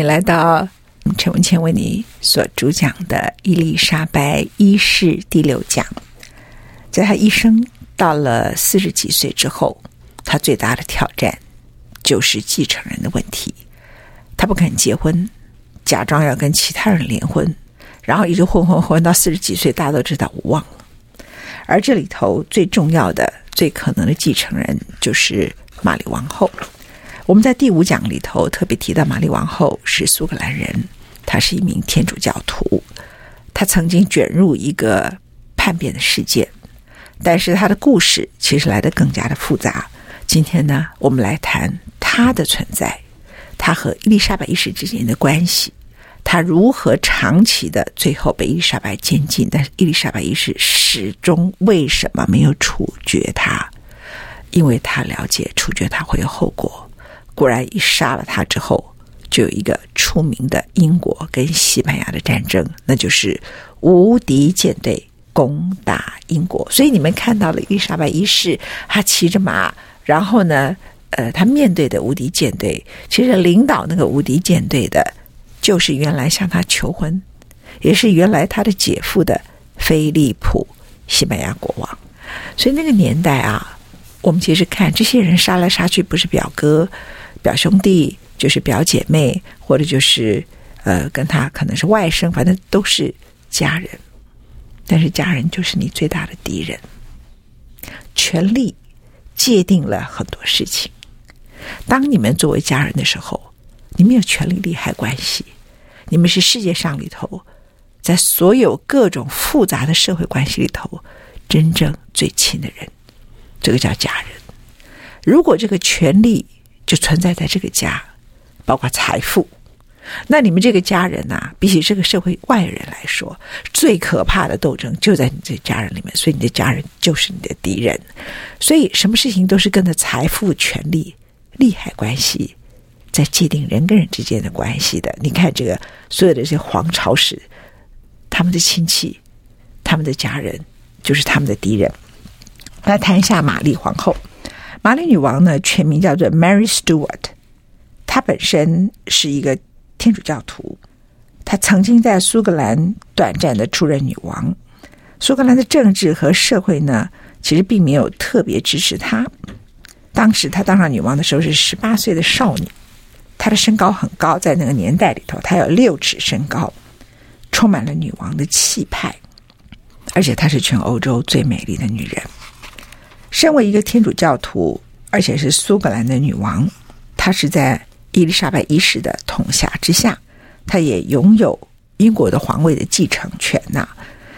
你来到陈文茜为你所主讲的伊丽莎白一世第六讲。在她一生到了四十几岁之后，她最大的挑战就是继承人的问题。她不肯结婚，假装要跟其他人联婚，然后一直混混混到四十几岁，大家都知道我忘了。而这里头最重要的、最可能的继承人就是玛丽王后。我们在第五讲里头特别提到，玛丽王后是苏格兰人，她是一名天主教徒，她曾经卷入一个叛变的事件，但是她的故事其实来得更加的复杂。今天呢，我们来谈她的存在，她和伊丽莎白一世之间的关系，她如何长期的最后被伊丽莎白监禁，但是伊丽莎白一世始终为什么没有处决她？因为她了解处决她会有后果。果然，一杀了他之后，就有一个出名的英国跟西班牙的战争，那就是无敌舰队攻打英国。所以你们看到了伊丽莎白一世，他骑着马，然后呢，呃，他面对的无敌舰队，其实领导那个无敌舰队的，就是原来向他求婚，也是原来他的姐夫的菲利普，西班牙国王。所以那个年代啊，我们其实看这些人杀来杀去，不是表哥。表兄弟就是表姐妹，或者就是呃，跟他可能是外甥，反正都是家人。但是家人就是你最大的敌人。权力界定了很多事情。当你们作为家人的时候，你们有权力利害关系，你们是世界上里头，在所有各种复杂的社会关系里头，真正最亲的人，这个叫家人。如果这个权力，就存在在这个家，包括财富。那你们这个家人呐、比起这个社会外人来说，最可怕的斗争就在你这家人里面。所以你的家人就是你的敌人。所以什么事情都是跟着财富、权力、利害关系在界定人跟人之间的关系的。你看这个所有的这些皇朝史，他们的亲戚、他们的家人就是他们的敌人。来谈一下玛丽皇后。玛丽女王呢，全名叫做 Mary Stuart，她本身是一个天主教徒，她曾经在苏格兰短暂的出任女王。苏格兰的政治和社会呢，其实并没有特别支持她。当时她当上女王的时候是十八岁的少女，她的身高很高，在那个年代里头，她有六尺身高，充满了女王的气派，而且她是全欧洲最美丽的女人。身为一个天主教徒，而且是苏格兰的女王，她是在伊丽莎白一世的统辖之下，她也拥有英国的皇位的继承权呐。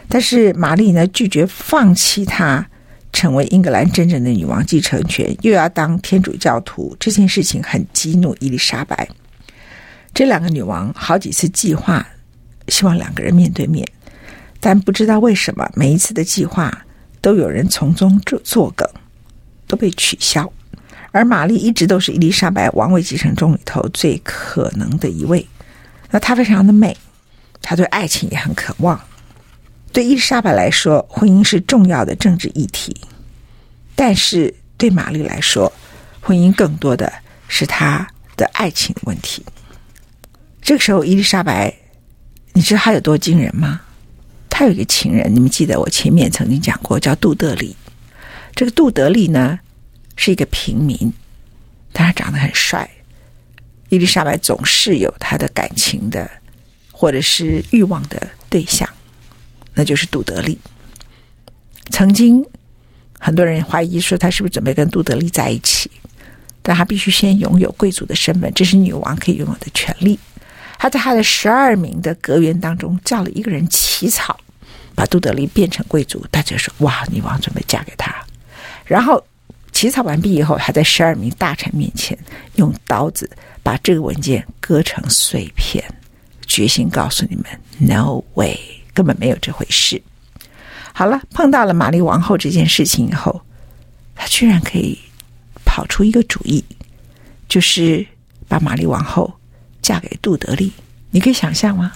但是玛丽呢，拒绝放弃她成为英格兰真正的女王继承权，又要当天主教徒，这件事情很激怒伊丽莎白。这两个女王好几次计划，希望两个人面对面，但不知道为什么每一次的计划。都有人从中作作梗，都被取消。而玛丽一直都是伊丽莎白王位继承中里头最可能的一位。那她非常的美，她对爱情也很渴望。对伊丽莎白来说，婚姻是重要的政治议题，但是对玛丽来说，婚姻更多的是她的爱情问题。这个时候，伊丽莎白，你知道她有多惊人吗？他有一个情人，你们记得我前面曾经讲过，叫杜德利。这个杜德利呢是一个平民，但他长得很帅。伊丽莎白总是有他的感情的或者是欲望的对象，那就是杜德利。曾经很多人怀疑说他是不是准备跟杜德利在一起，但他必须先拥有贵族的身份，这是女王可以拥有的权利。他在他的十二名的阁员当中叫了一个人起草，把杜德利变成贵族。大家说：“哇，女王准备嫁给他。”然后起草完毕以后，他在十二名大臣面前用刀子把这个文件割成碎片，决心告诉你们：“No way，根本没有这回事。”好了，碰到了玛丽王后这件事情以后，他居然可以跑出一个主意，就是把玛丽王后嫁给杜德利。你可以想象吗？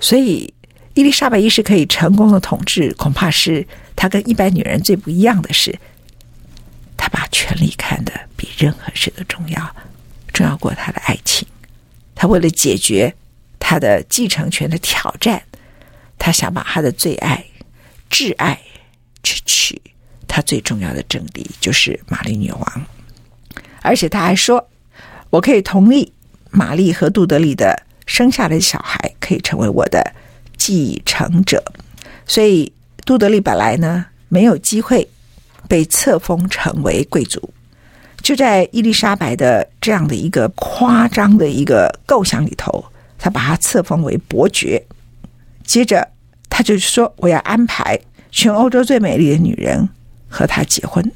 所以伊丽莎白一世可以成功的统治，恐怕是她跟一般女人最不一样的是，她把权力看得比任何事都重要，重要过她的爱情。她为了解决她的继承权的挑战，她想把她的最爱。挚爱去娶他最重要的政敌，就是玛丽女王，而且他还说：“我可以同意玛丽和杜德利的生下的小孩可以成为我的继承者。”所以杜德利本来呢没有机会被册封成为贵族，就在伊丽莎白的这样的一个夸张的一个构想里头，他把他册封为伯爵，接着。他就说：“我要安排全欧洲最美丽的女人和他结婚。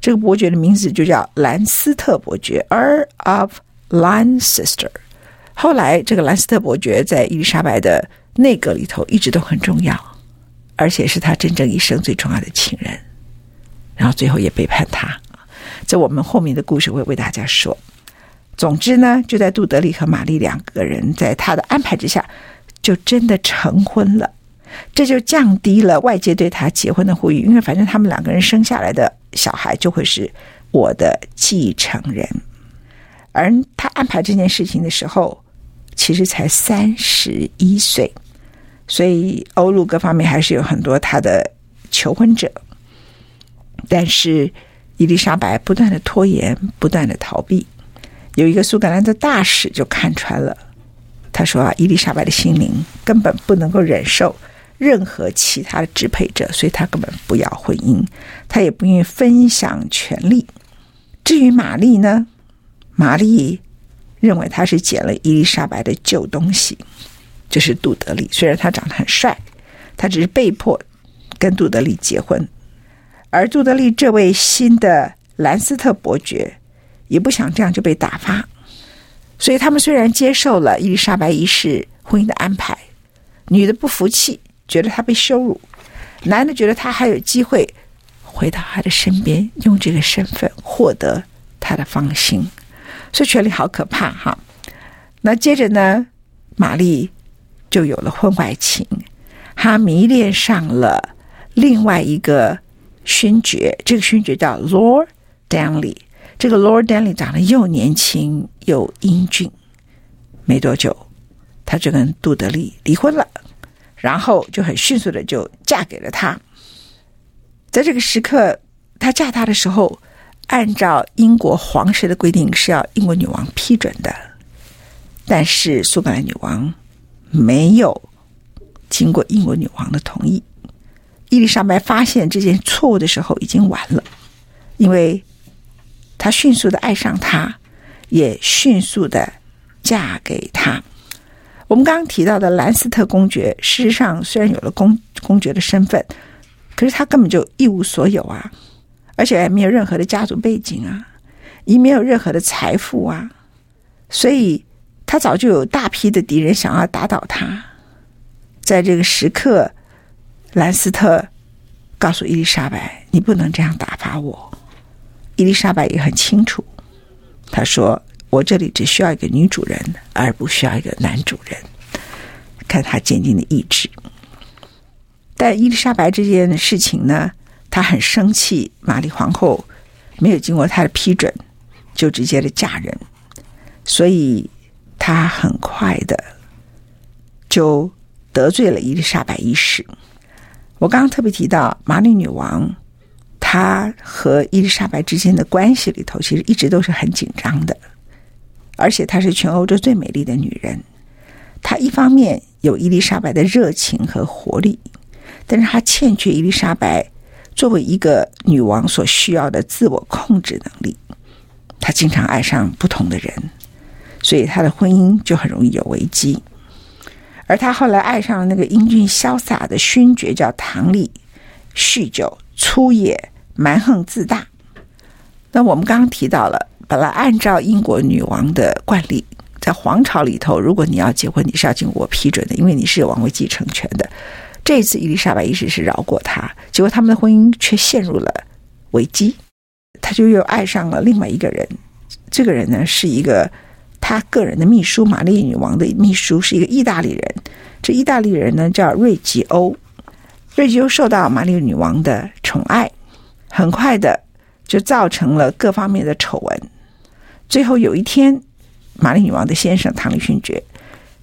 这个伯爵的名字就叫兰斯特伯爵，Ear of Lancaster）。后来，这个兰斯特伯爵在伊丽莎白的内阁里头一直都很重要，而且是他真正一生最重要的情人。然后最后也背叛他。这我们后面的故事会为大家说。总之呢，就在杜德利和玛丽两个人在他的安排之下，就真的成婚了。”这就降低了外界对他结婚的呼吁，因为反正他们两个人生下来的小孩就会是我的继承人。而他安排这件事情的时候，其实才三十一岁，所以欧陆各方面还是有很多他的求婚者。但是伊丽莎白不断的拖延，不断的逃避。有一个苏格兰的大使就看穿了，他说啊，伊丽莎白的心灵根本不能够忍受。任何其他的支配者，所以他根本不要婚姻，他也不愿意分享权力。至于玛丽呢？玛丽认为他是捡了伊丽莎白的旧东西，就是杜德利。虽然他长得很帅，他只是被迫跟杜德利结婚。而杜德利这位新的兰斯特伯爵也不想这样就被打发，所以他们虽然接受了伊丽莎白一世婚姻的安排，女的不服气。觉得他被羞辱，男的觉得他还有机会回到他的身边，用这个身份获得他的芳心，所以权力好可怕哈。那接着呢，玛丽就有了婚外情，她迷恋上了另外一个勋爵，这个勋爵叫 Lord Danley，这个 Lord Danley 长得又年轻又英俊，没多久他就跟杜德利离婚了。然后就很迅速的就嫁给了他。在这个时刻，她嫁他的时候，按照英国皇室的规定是要英国女王批准的，但是苏格兰女王没有经过英国女王的同意。伊丽莎白发现这件错误的时候已经晚了，因为她迅速的爱上他，也迅速的嫁给他。我们刚刚提到的兰斯特公爵，事实上虽然有了公公爵的身份，可是他根本就一无所有啊，而且也没有任何的家族背景啊，也没有任何的财富啊，所以他早就有大批的敌人想要打倒他。在这个时刻，兰斯特告诉伊丽莎白：“你不能这样打发我。”伊丽莎白也很清楚，她说。我这里只需要一个女主人，而不需要一个男主人。看他坚定的意志。但伊丽莎白这件事情呢，她很生气。玛丽皇后没有经过她的批准，就直接的嫁人，所以她很快的就得罪了伊丽莎白一世。我刚刚特别提到玛丽女王，她和伊丽莎白之间的关系里头，其实一直都是很紧张的。而且她是全欧洲最美丽的女人，她一方面有伊丽莎白的热情和活力，但是她欠缺伊丽莎白作为一个女王所需要的自我控制能力。她经常爱上不同的人，所以她的婚姻就很容易有危机。而她后来爱上了那个英俊潇洒的勋爵，叫唐利，酗酒、粗野、蛮横自大。那我们刚刚提到了，本来按照英国女王的惯例，在皇朝里头，如果你要结婚，你是要经过我批准的，因为你是有王位继承权的。这次伊丽莎白一世是饶过他，结果他们的婚姻却陷入了危机。他就又爱上了另外一个人，这个人呢是一个他个人的秘书，玛丽女王的秘书，是一个意大利人。这意大利人呢叫瑞吉欧，瑞吉欧受到玛丽女王的宠爱，很快的就造成了各方面的丑闻。最后有一天，玛丽女王的先生唐利勋爵。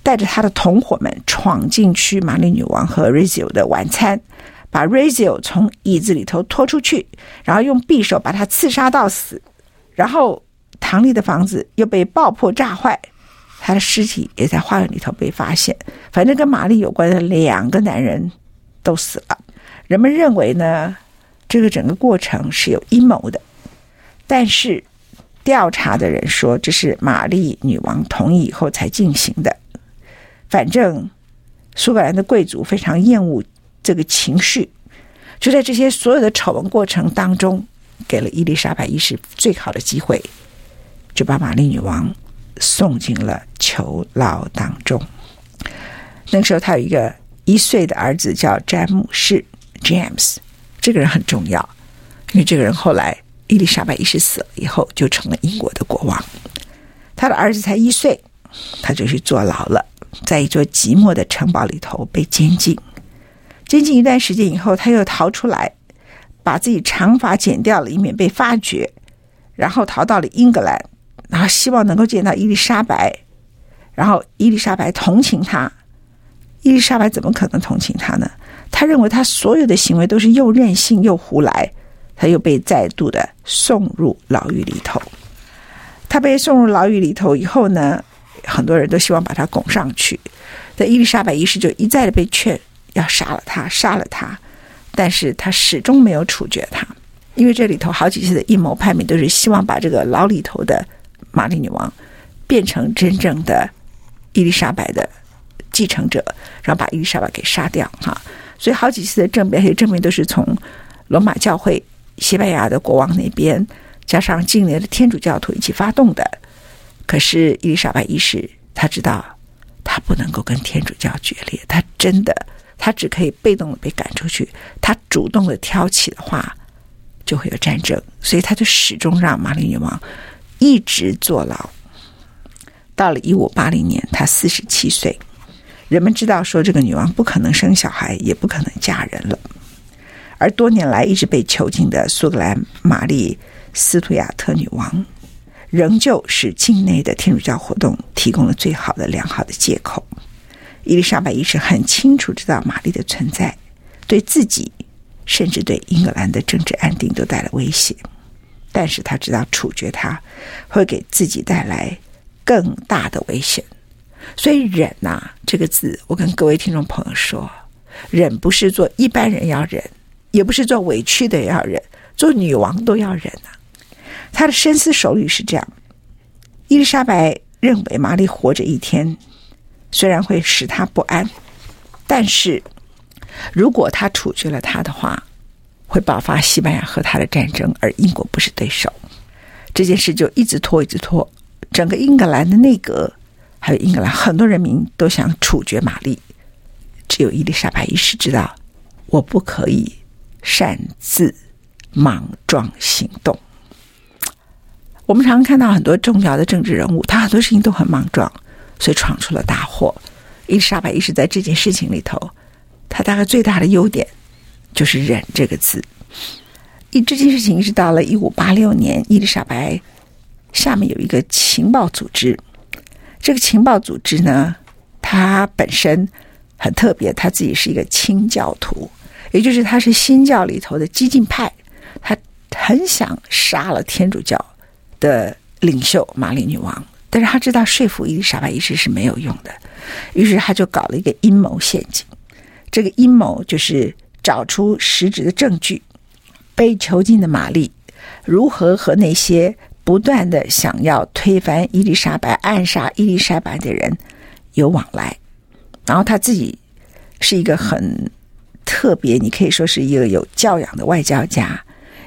带着他的同伙们闯进去玛丽女王和 Rizio 的晚餐，把 Rizzio 从椅子里头拖出去，然后用匕首把他刺杀到死。然后唐丽的房子又被爆破炸坏，他的尸体也在花园里头被发现。反正跟玛丽有关的两个男人都死了。人们认为呢，这个整个过程是有阴谋的，但是调查的人说这是玛丽女王同意以后才进行的。反正苏格兰的贵族非常厌恶这个情绪，就在这些所有的丑闻过程当中，给了伊丽莎白一世最好的机会，就把玛丽女王送进了囚牢当中。那个时候，他有一个一岁的儿子叫詹姆士 （James），这个人很重要，因为这个人后来伊丽莎白一世死了以后，就成了英国的国王。他的儿子才一岁，他就去坐牢了。在一座寂寞的城堡里头被监禁，监禁一段时间以后，他又逃出来，把自己长发剪掉了，以免被发觉，然后逃到了英格兰，然后希望能够见到伊丽莎白，然后伊丽莎白同情他。伊丽莎白怎么可能同情他呢？他认为他所有的行为都是又任性又胡来，他又被再度的送入牢狱里头。他被送入牢狱里头以后呢，很多人都希望把他拱上去，但伊丽莎白一世就一再的被劝要杀了他，杀了他，但是他始终没有处决他，因为这里头好几次的阴谋叛变都是希望把这个牢里头的玛丽女王变成真正的伊丽莎白的继承者，然后把伊丽莎白给杀掉哈，所以好几次的政变，这些政变都是从罗马教会、西班牙的国王那边加上境内的天主教徒一起发动的。可是伊丽莎白一世，她知道，她不能够跟天主教决裂。她真的，她只可以被动的被赶出去。她主动的挑起的话，就会有战争。所以，她就始终让玛丽女王一直坐牢。到了一五八零年，她四十七岁，人们知道说这个女王不可能生小孩，也不可能嫁人了。而多年来一直被囚禁的苏格兰玛丽斯图亚特女王。仍旧使境内的天主教活动提供了最好的、良好的借口。伊丽莎白一世很清楚知道玛丽的存在对自己，甚至对英格兰的政治安定都带来威胁，但是他知道处决他会给自己带来更大的危险。所以忍呐、啊，这个字，我跟各位听众朋友说，忍不是做一般人要忍，也不是做委屈的要忍，做女王都要忍呐、啊。他的深思熟虑是这样：伊丽莎白认为玛丽活着一天，虽然会使她不安，但是如果他处决了她的话，会爆发西班牙和他的战争，而英国不是对手。这件事就一直拖，一直拖。整个英格兰的内阁，还有英格兰很多人民都想处决玛丽，只有伊丽莎白一世知道，我不可以擅自莽撞行动。我们常常看到很多重要的政治人物，他很多事情都很莽撞，所以闯出了大祸。伊丽莎白一世在这件事情里头，他大概最大的优点就是忍这个字。一这件事情是到了一五八六年，伊丽莎白下面有一个情报组织，这个情报组织呢，他本身很特别，他自己是一个清教徒，也就是他是新教里头的激进派，他很想杀了天主教。的领袖玛丽女王，但是他知道说服伊丽莎白一世是没有用的，于是他就搞了一个阴谋陷阱。这个阴谋就是找出实质的证据，被囚禁的玛丽如何和那些不断的想要推翻伊丽莎白、暗杀伊丽莎白的人有往来，然后他自己是一个很特别，你可以说是一个有教养的外交家，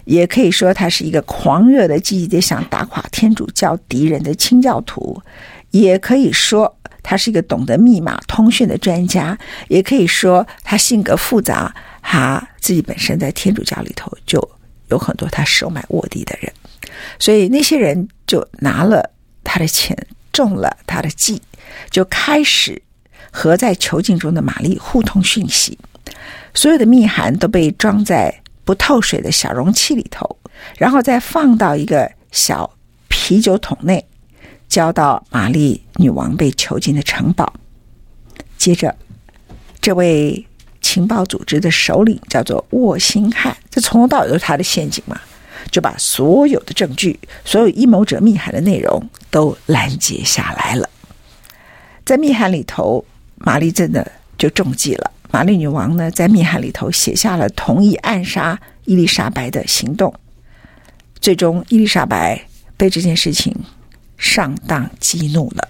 也可以说他是一个狂热的、积极的想打垮天主教敌人的清教徒，也可以说他是一个懂得密码通讯的专家，也可以说他性格复杂，哈自己本身在天主教里头就有很多他收买卧底的人。所以那些人就拿了他的钱，中了他的计，就开始和在囚禁中的玛丽互通讯息。所有的密函都被装在不透水的小容器里头，然后再放到一个小啤酒桶内，交到玛丽女王被囚禁的城堡。接着，这位情报组织的首领叫做沃辛汉，这从头到尾都是他的陷阱嘛。就把所有的证据、所有阴谋者密函的内容都拦截下来了。在密函里头，玛丽真的就中计了。玛丽女王呢，在密函里头写下了同意暗杀伊丽莎白的行动。最终，伊丽莎白被这件事情上当激怒了。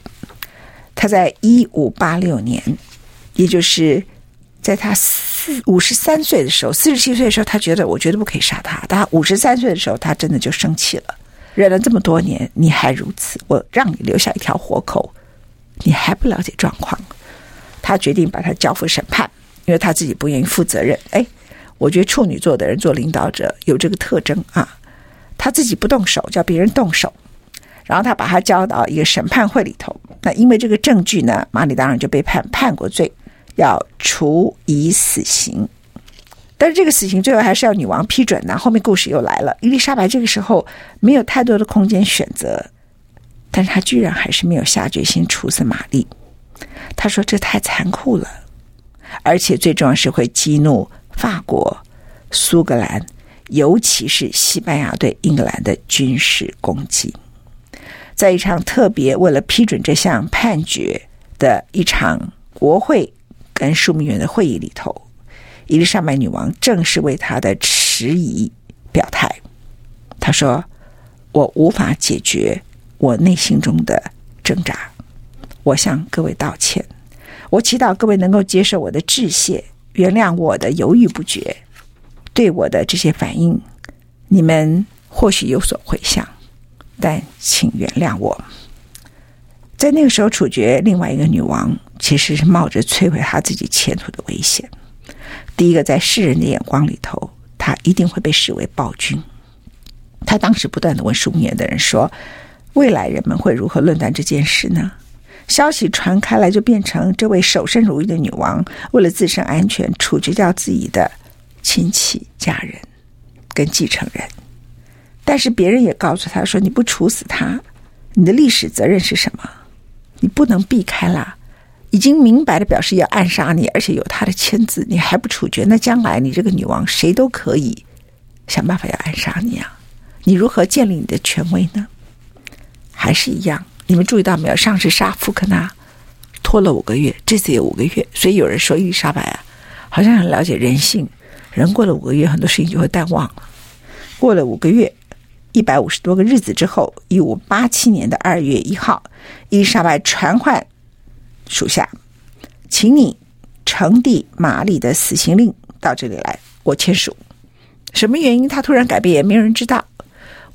她在一五八六年，也就是在她四。五十三岁的时候，四十七岁的时候，他觉得我绝对不可以杀他。他五十三岁的时候，他真的就生气了。忍了这么多年，你还如此，我让你留下一条活口，你还不了解状况。他决定把他交付审判，因为他自己不愿意负责任。哎，我觉得处女座的人做领导者有这个特征啊，他自己不动手，叫别人动手。然后他把他交到一个审判会里头。那因为这个证据呢，玛丽当然就被判叛国罪。要处以死刑，但是这个死刑最后还是要女王批准呢。后面故事又来了，伊丽莎白这个时候没有太多的空间选择，但是她居然还是没有下决心处死玛丽。她说这太残酷了，而且最重要是会激怒法国、苏格兰，尤其是西班牙对英格兰的军事攻击。在一场特别为了批准这项判决的一场国会。跟枢密院的会议里头，伊丽莎白女王正式为她的迟疑表态。她说：“我无法解决我内心中的挣扎，我向各位道歉。我祈祷各位能够接受我的致谢，原谅我的犹豫不决。对我的这些反应，你们或许有所回响，但请原谅我。”在那个时候处决另外一个女王，其实是冒着摧毁她自己前途的危险。第一个，在世人的眼光里头，她一定会被视为暴君。她当时不断的问枢密院的人说：“未来人们会如何论断这件事呢？”消息传开来，就变成这位守身如玉的女王为了自身安全，处决掉自己的亲戚、家人跟继承人。但是别人也告诉他说：“你不处死他，你的历史责任是什么？”你不能避开了，已经明白的表示要暗杀你，而且有他的签字，你还不处决？那将来你这个女王，谁都可以想办法要暗杀你啊！你如何建立你的权威呢？还是一样，你们注意到没有？上次杀福克纳拖了五个月，这次也五个月，所以有人说伊丽莎白啊，好像很了解人性，人过了五个月，很多事情就会淡忘了。过了五个月。一百五十多个日子之后，一五八七年的二月一号，伊丽莎白传唤属下，请你呈递玛丽的死刑令到这里来，我签署。什么原因他突然改变，也没有人知道。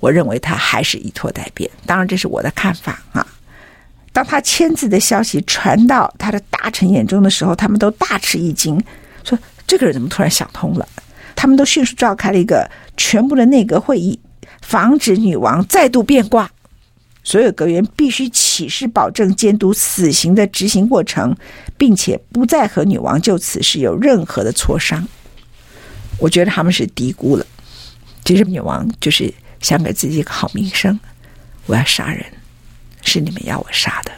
我认为他还是以拖待变，当然这是我的看法啊。当他签字的消息传到他的大臣眼中的时候，他们都大吃一惊，说这个人怎么突然想通了？他们都迅速召开了一个全部的内阁会议。防止女王再度变卦，所有阁员必须起誓保证监督死刑的执行过程，并且不再和女王就此事有任何的磋商。我觉得他们是低估了，其实女王就是想给自己一个好名声。我要杀人，是你们要我杀的。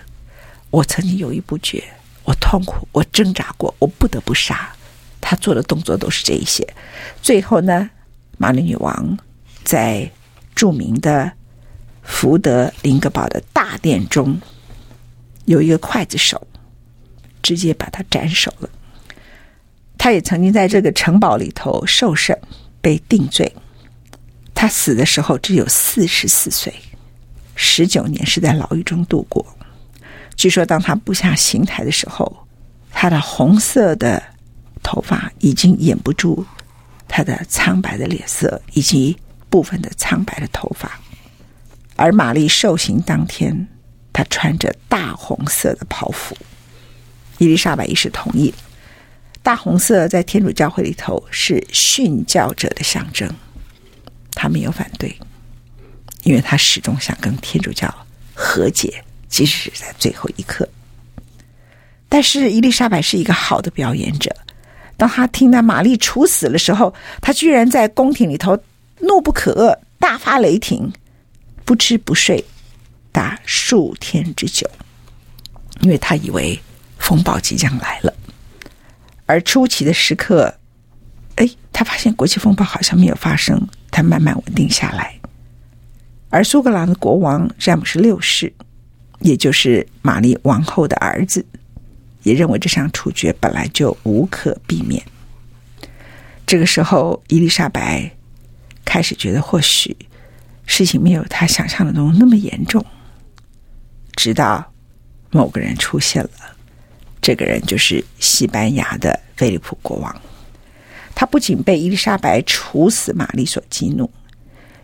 我曾经犹豫不决，我痛苦，我挣扎过，我不得不杀。他做的动作都是这一些。最后呢，玛丽女王在。著名的福德林格堡的大殿中，有一个刽子手，直接把他斩首了。他也曾经在这个城堡里头受审，被定罪。他死的时候只有四十四岁，十九年是在牢狱中度过。据说，当他步下刑台的时候，他的红色的头发已经掩不住他的苍白的脸色，以及部分的苍白的头发。而玛丽受刑当天，她穿着大红色的袍服。伊丽莎白一世同意。大红色在天主教会里头是殉教者的象征，他没有反对，因为他始终想跟天主教和解。即使是在最后一刻，但是伊丽莎白是一个好的表演者。当他听到玛丽处死的时候，他居然在宫廷里头怒不可遏，大发雷霆，不吃不睡达数天之久，因为他以为风暴即将来了。而初期的时刻，哎，他发现国际风暴好像没有发生，他慢慢稳定下来。而苏格兰的国王詹姆士六世。也就是玛丽王后的儿子，也认为这项处决本来就无可避免。这个时候，伊丽莎白开始觉得，或许事情没有她想象的中那么严重。直到某个人出现了，这个人就是西班牙的菲利普国王。他不仅被伊丽莎白处死玛丽所激怒。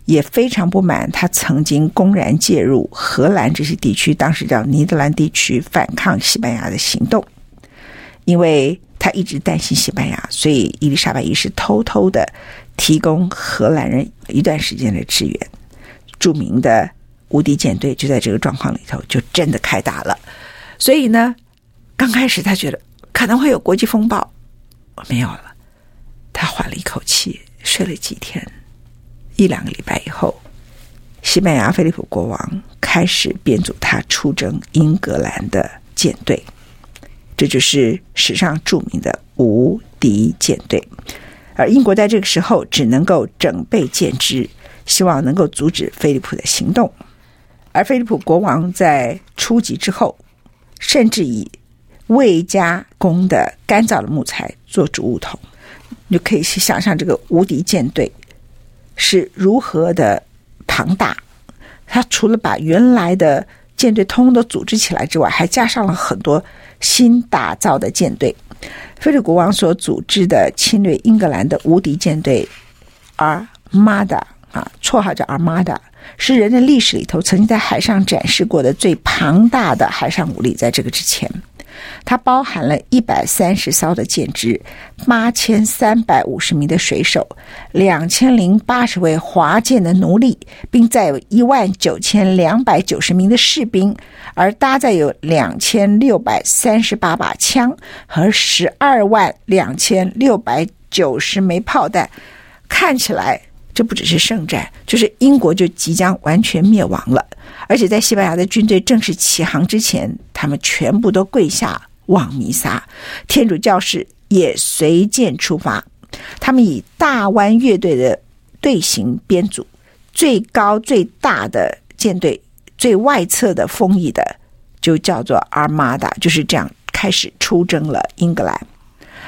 也非常不满，他曾经公然介入荷兰这些地区，当时叫尼德兰地区反抗西班牙的行动。因为他一直担心西班牙，所以伊丽莎白一世偷偷的提供荷兰人一段时间的支援。著名的无敌舰队就在这个状况里头，就真的开打了。所以呢，刚开始他觉得可能会有国际风暴，没有了，他缓了一口气，睡了几天。一两个礼拜以后，西班牙菲利普国王开始编组他出征英格兰的舰队，这就是史上著名的无敌舰队。而英国在这个时候只能够整备舰只，希望能够阻止菲利普的行动。而菲利普国王在出击之后，甚至以未加工的干燥的木材做主物桶，你就可以去想象这个无敌舰队。是如何的庞大？他除了把原来的舰队通通都组织起来之外，还加上了很多新打造的舰队。菲利国王所组织的侵略英格兰的无敌舰队阿玛达啊，绰号叫阿玛达，是人类历史里头曾经在海上展示过的最庞大的海上武力。在这个之前。它包含了一百三十艘的舰只，八千三百五十名的水手，两千零八十位划舰的奴隶，并载有一万九千两百九十名的士兵，而搭载有两千六百三十八把枪和十二万两千六百九十枚炮弹。看起来，这不只是圣战，就是英国就即将完全灭亡了。而且在西班牙的军队正式起航之前，他们全部都跪下望弥撒，天主教士也随舰出发。他们以大湾乐队的队形编组，最高最大的舰队，最外侧的封翼的，就叫做阿玛达，就是这样开始出征了英格兰。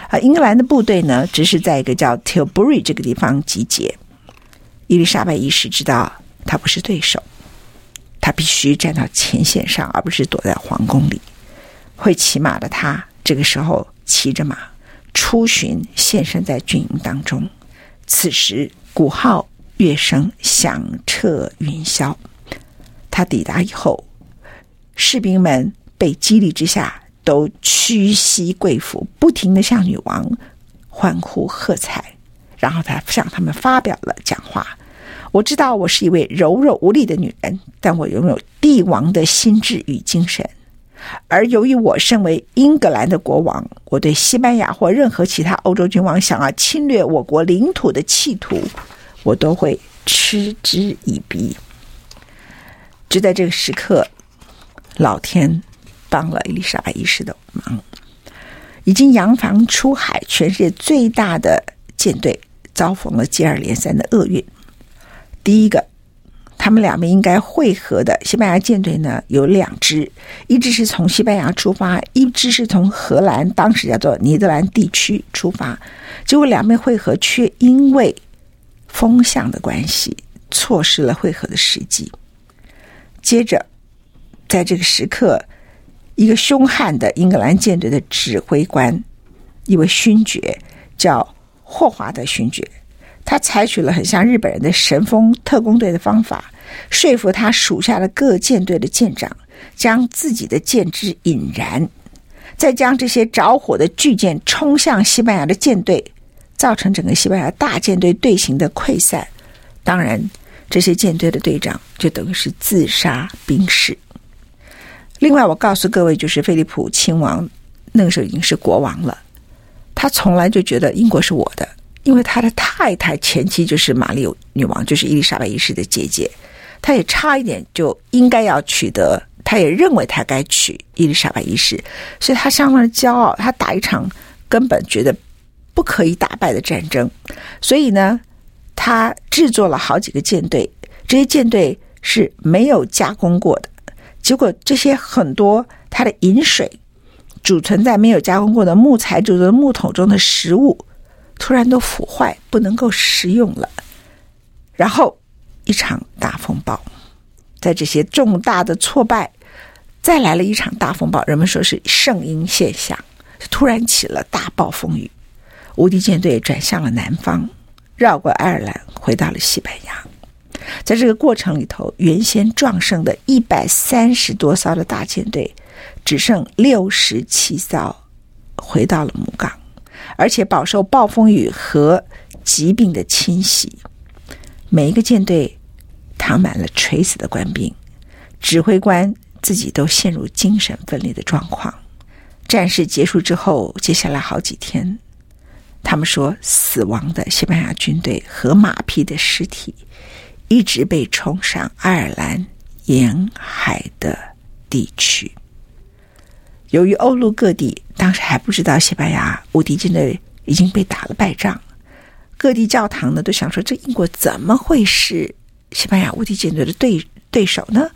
而英格兰的部队呢，只是在一个叫 Tilbury 这个地方集结。伊丽莎白一世知道他不是对手。他必须站到前线上，而不是躲在皇宫里。会骑马的他，这个时候骑着马出巡，现身在军营当中。此时鼓号乐声响彻云霄。他抵达以后，士兵们被激励之下，都屈膝跪伏，不停地向女王欢呼喝彩。然后他向他们发表了讲话。我知道我是一位柔弱无力的女人，但我拥有帝王的心智与精神。而由于我身为英格兰的国王，我对西班牙或任何其他欧洲君王想要侵略我国领土的企图，我都会嗤之以鼻。就在这个时刻，老天帮了伊丽莎白一世的忙，已经扬帆出海，全世界最大的舰队遭逢了接二连三的厄运。第一个，他们两边应该会合的西班牙舰队呢，有两支，一支是从西班牙出发，一支是从荷兰，当时叫做尼德兰地区出发。结果两边会合，却因为风向的关系，错失了会合的时机。接着，在这个时刻，一个凶悍的英格兰舰队的指挥官，一位勋爵叫霍华德勋爵，他采取了很像日本人的神风特工队的方法，说服他属下的各舰队的舰长，将自己的舰只引燃，再将这些着火的巨舰冲向西班牙的舰队，造成整个西班牙大舰队队形的溃散。当然，这些舰队的队长就等于是自杀兵士。另外，我告诉各位，就是菲利普亲王那个时候已经是国王了，他从来就觉得英国是我的，因为他的太太前妻就是玛丽女王，就是伊丽莎白一世的姐姐，他也差一点就应该要取得，他也认为他该娶伊丽莎白一世，所以他相当的骄傲，他打一场根本觉得不可以打败的战争，所以呢，他制作了好几个舰队，这些舰队是没有加工过的。结果这些很多它的饮水储存在没有加工过的木材制的木桶中的食物，突然都腐坏，不能够食用了。然后一场大风暴，在这些重大的挫败，再来了一场大风暴，人们说是圣婴现象，突然起了大暴风雨，无敌舰队转向了南方，绕过爱尔兰，回到了西班牙。在这个过程里头，原先壮盛的一百三十多艘的大舰队，只剩六十七艘回到了母港，而且饱受暴风雨和疾病的侵袭。每一个舰队躺满了垂死的官兵，指挥官自己都陷入精神分裂的状况。战事结束之后，接下来好几天，他们说死亡的西班牙军队和马匹的尸体。一直被冲上爱尔兰沿海的地区。由于欧陆各地当时还不知道西班牙无敌舰队已经被打了败仗，各地教堂呢都想说：这英国怎么会是西班牙无敌舰队的对对手呢？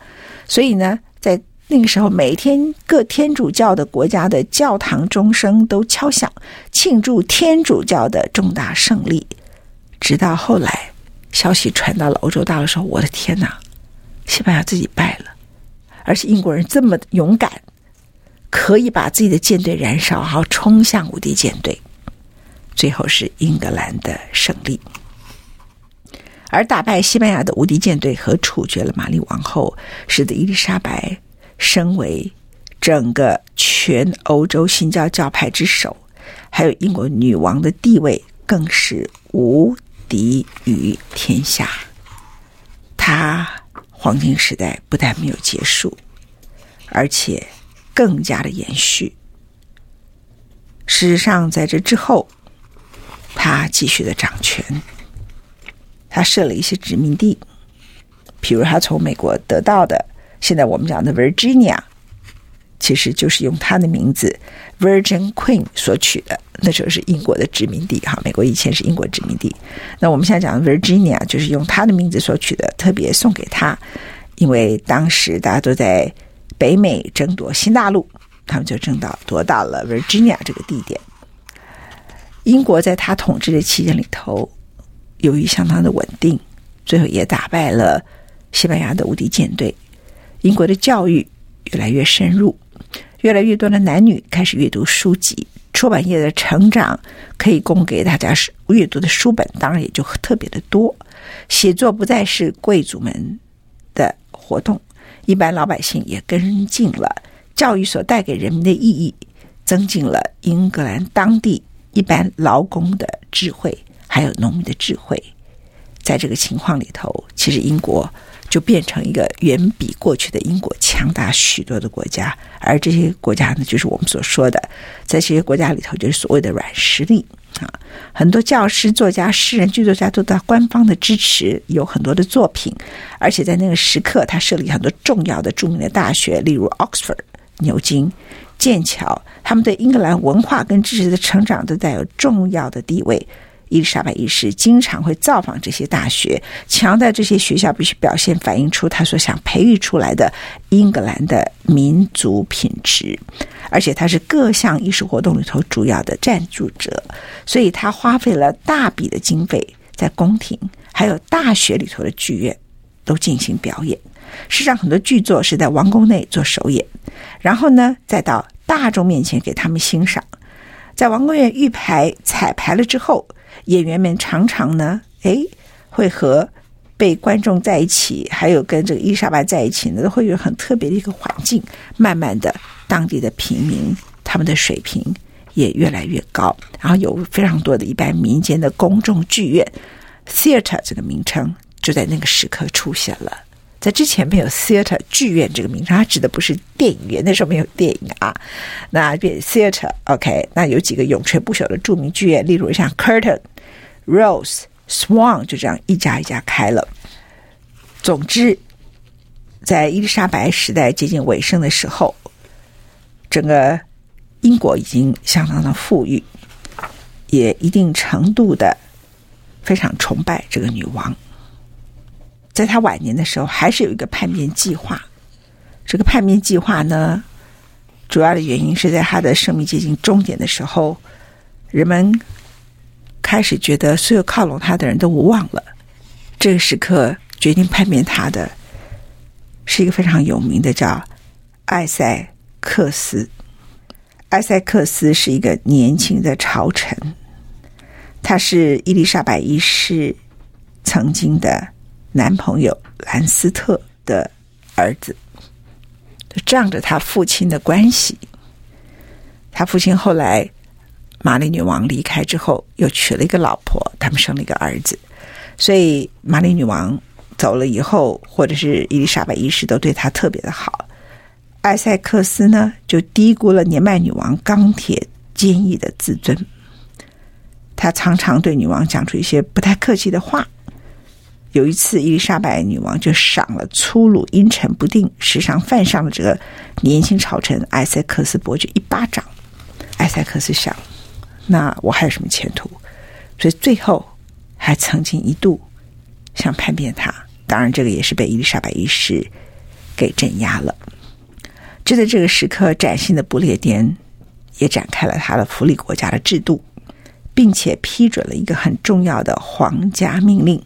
所以呢，在那个时候，每天各天主教的国家的教堂钟声都敲响，庆祝天主教的重大胜利。直到后来。消息传到了欧洲大陆说，我的天哪！西班牙自己败了，而且英国人这么勇敢，可以把自己的舰队燃烧，然后冲向无敌舰队，最后是英格兰的胜利。而打败西班牙的无敌舰队和处决了玛丽王后，使得伊丽莎白身为整个全欧洲新教教派之首，还有英国女王的地位更是无。敌于天下，他黄金时代不但没有结束，而且更加的延续。事实上，在这之后，他继续的掌权，他设了一些殖民地，譬如他从美国得到的，现在我们讲的 Virginia。其实就是用他的名字 Virgin Queen 所取的，那时候是英国的殖民地哈。美国以前是英国殖民地，那我们现在讲的 Virginia 就是用他的名字所取的，特别送给他，因为当时大家都在北美争夺新大陆，他们就争到夺到了 Virginia 这个地点。英国在他统治的期间里头，由于相当的稳定，最后也打败了西班牙的无敌舰队。英国的教育越来越深入。越来越多的男女开始阅读书籍，出版业的成长可以供给大家阅读的书本，当然也就特别的多。写作不再是贵族们的活动，一般老百姓也跟进了。教育所带给人民的意义，增进了英格兰当地一般劳工的智慧，还有农民的智慧。在这个情况里头，其实英国。就变成一个远比过去的英国强大许多的国家，而这些国家呢，就是我们所说的，在这些国家里头，就是所谓的软实力啊。很多教师、作家、诗人、剧作家都在官方的支持，有很多的作品，而且在那个时刻，他设立很多重要的、著名的大学，例如 Oxford、牛津、剑桥，他们对英格兰文化跟知识的成长都带有重要的地位。伊丽莎白一世经常会造访这些大学，强调这些学校必须表现反映出他所想培育出来的英格兰的民族品质，而且他是各项艺术活动里头主要的赞助者，所以他花费了大笔的经费在宫廷，还有大学里头的剧院都进行表演。事实上，很多剧作是在王宫内做首演，然后呢，再到大众面前给他们欣赏。在王宫院预排彩排了之后，演员们常常呢，哎，会和被观众在一起，还有跟这个伊丽莎白在一起呢，都会有很特别的一个环境。慢慢的，当地的平民他们的水平也越来越高，然后有非常多的一般民间的公众剧院，theater 这个名称就在那个时刻出现了。在之前没有 theater 剧院这个名称，它指的不是电影院，那时候没有电影啊。那变 theater，OK，那有几个永垂不朽的著名剧院，例如像 Curtain、Rose、Swan，就这样一家一家开了。总之，在伊丽莎白时代接近尾声的时候，整个英国已经相当的富裕，也一定程度的非常崇拜这个女王。在他晚年的时候，还是有一个叛变计划。这个叛变计划呢，主要的原因是在他的生命接近终点的时候，人们开始觉得所有靠拢他的人都无望了。这个时刻决定叛变他的，是一个非常有名的叫艾塞克斯。艾塞克斯是一个年轻的朝臣，他是伊丽莎白一世曾经的。男朋友兰斯特的儿子，就仗着他父亲的关系，他父亲后来玛丽女王离开之后，又娶了一个老婆，他们生了一个儿子。所以玛丽女王走了以后，或者是伊丽莎白一世都对他特别的好。艾塞克斯呢，就低估了年迈女王钢铁坚毅的自尊，他常常对女王讲出一些不太客气的话。有一次，伊丽莎白女王就赏了粗鲁、阴沉不定、时常犯上的这个年轻朝臣艾塞克斯伯爵一巴掌。艾塞克斯想：那我还有什么前途？所以最后还曾经一度想叛变他。当然，这个也是被伊丽莎白一世给镇压了。就在这个时刻，崭新的不列颠也展开了他的福利国家的制度，并且批准了一个很重要的皇家命令。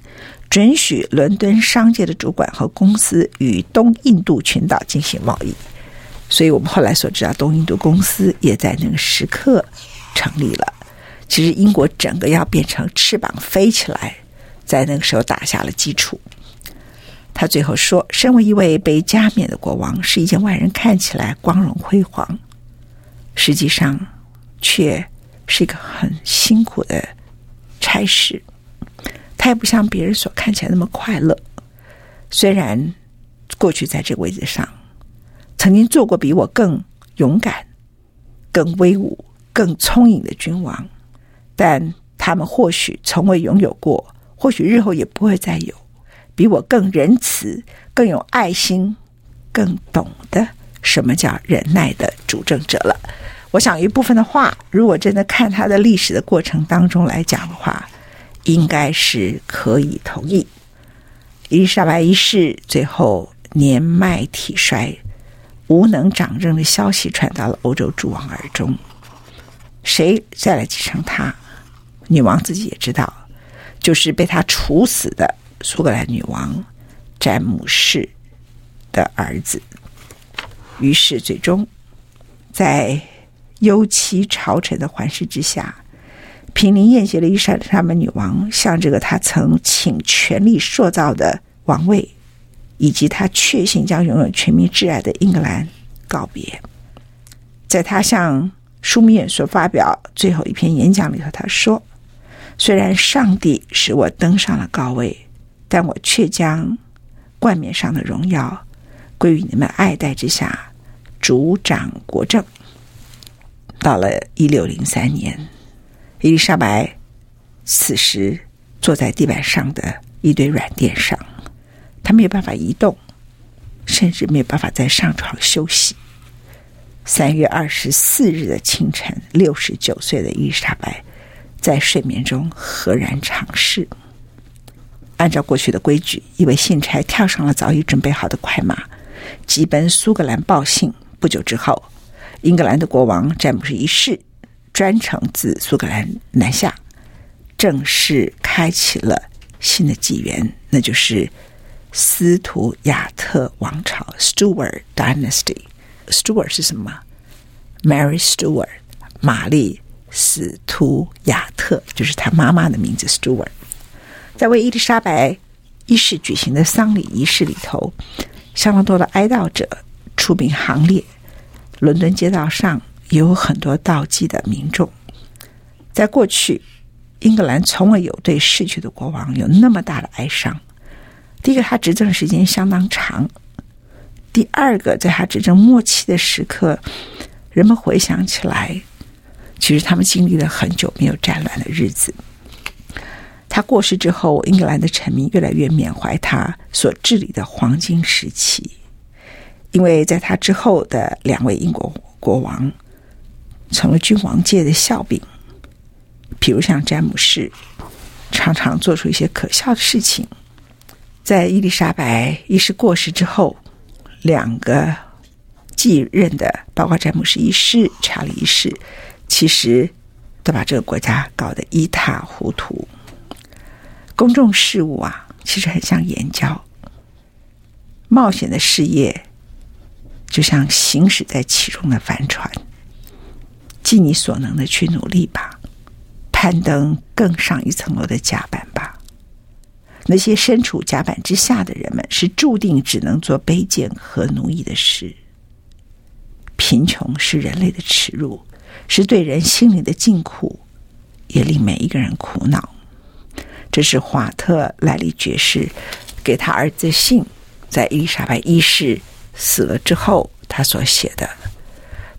准许伦敦商界的主管和公司与东印度群岛进行贸易，所以我们后来所知道，东印度公司也在那个时刻成立了。其实英国整个要变成翅膀飞起来，在那个时候打下了基础。他最后说：“身为一位被加冕的国王，是一件外人看起来光荣辉煌，实际上却是一个很辛苦的差事。”他也不像别人所看起来那么快乐。虽然过去在这个位置上，曾经做过比我更勇敢、更威武、更聪颖的君王，但他们或许从未拥有过，或许日后也不会再有比我更仁慈、更有爱心、更懂得什么叫忍耐的主政者了。我想一部分的话，如果真的看他的历史的过程当中来讲的话。应该是可以同意。伊丽莎白一世最后年迈体衰、无能掌政的消息传到了欧洲诸王耳中。谁再来继承她？女王自己也知道，就是被她处死的苏格兰女王詹姆士的儿子。于是，最终在忧戚朝臣的环视之下。平临宴席的伊莎莎白女王向这个她曾倾全力塑造的王位，以及她确信将拥有全民挚爱的英格兰告别。在她向枢密院所发表最后一篇演讲里头，她说：“虽然上帝使我登上了高位，但我却将冠冕上的荣耀归于你们爱戴之下，主掌国政。”到了一六零三年。伊丽莎白此时坐在地板上的一堆软垫上，她没有办法移动，甚至没有办法再上床休息。三月二十四日的清晨，六十九岁的伊丽莎白在睡眠中赫然长逝。按照过去的规矩，一位信差跳上了早已准备好的快马，急奔苏格兰报信。不久之后，英格兰的国王詹姆士一世。专程自苏格兰南下，正式开启了新的纪元，那就是斯图亚特王朝 （Stuart Dynasty）。Stuart 是什么？Mary Stuart，玛丽斯图亚特，就是她妈妈的名字 Stuart。在为伊丽莎白一世举行的丧礼仪式里头，相当多的哀悼者出殡行列。伦敦街道上有很多悼祭的民众。在过去，英格兰从未有对逝去的国王有那么大的哀伤。第一个，他执政时间相当长；第二个，在他执政末期的时刻，人们回想起来，其实他们经历了很久没有战乱的日子。他过世之后，英格兰的臣民越来越缅怀他所治理的黄金时期，因为在他之后的两位英国国王成了君王界的笑柄，比如像詹姆士，常常做出一些可笑的事情。在伊丽莎白一世过世之后，两个继任的，包括詹姆士一世、查理一世，其实都把这个国家搞得一塌糊涂。公众事务啊，其实很像岩礁。冒险的事业，就像行驶在其中的帆船，尽你所能的去努力吧，攀登更上一层楼的甲板吧。那些身处甲板之下的人们，是注定只能做卑贱和奴役的事。贫穷是人类的耻辱，是对人心灵的禁锢，也令每一个人苦恼。这是华特莱利爵士给他儿子信，在伊丽莎白一世死了之后，他所写的。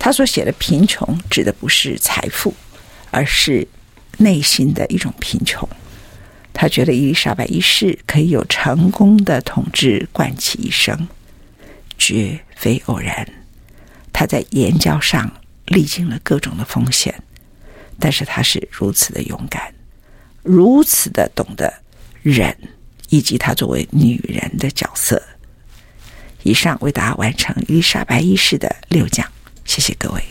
他所写的贫穷，指的不是财富，而是内心的一种贫穷。他觉得伊丽莎白一世可以有成功的统治冠其一生，绝非偶然。他在岩礁上历经了各种的风险，但是他是如此的勇敢。如此的懂得忍，以及她作为女人的角色。以上为大家完成伊丽莎白一世的六讲，谢谢各位。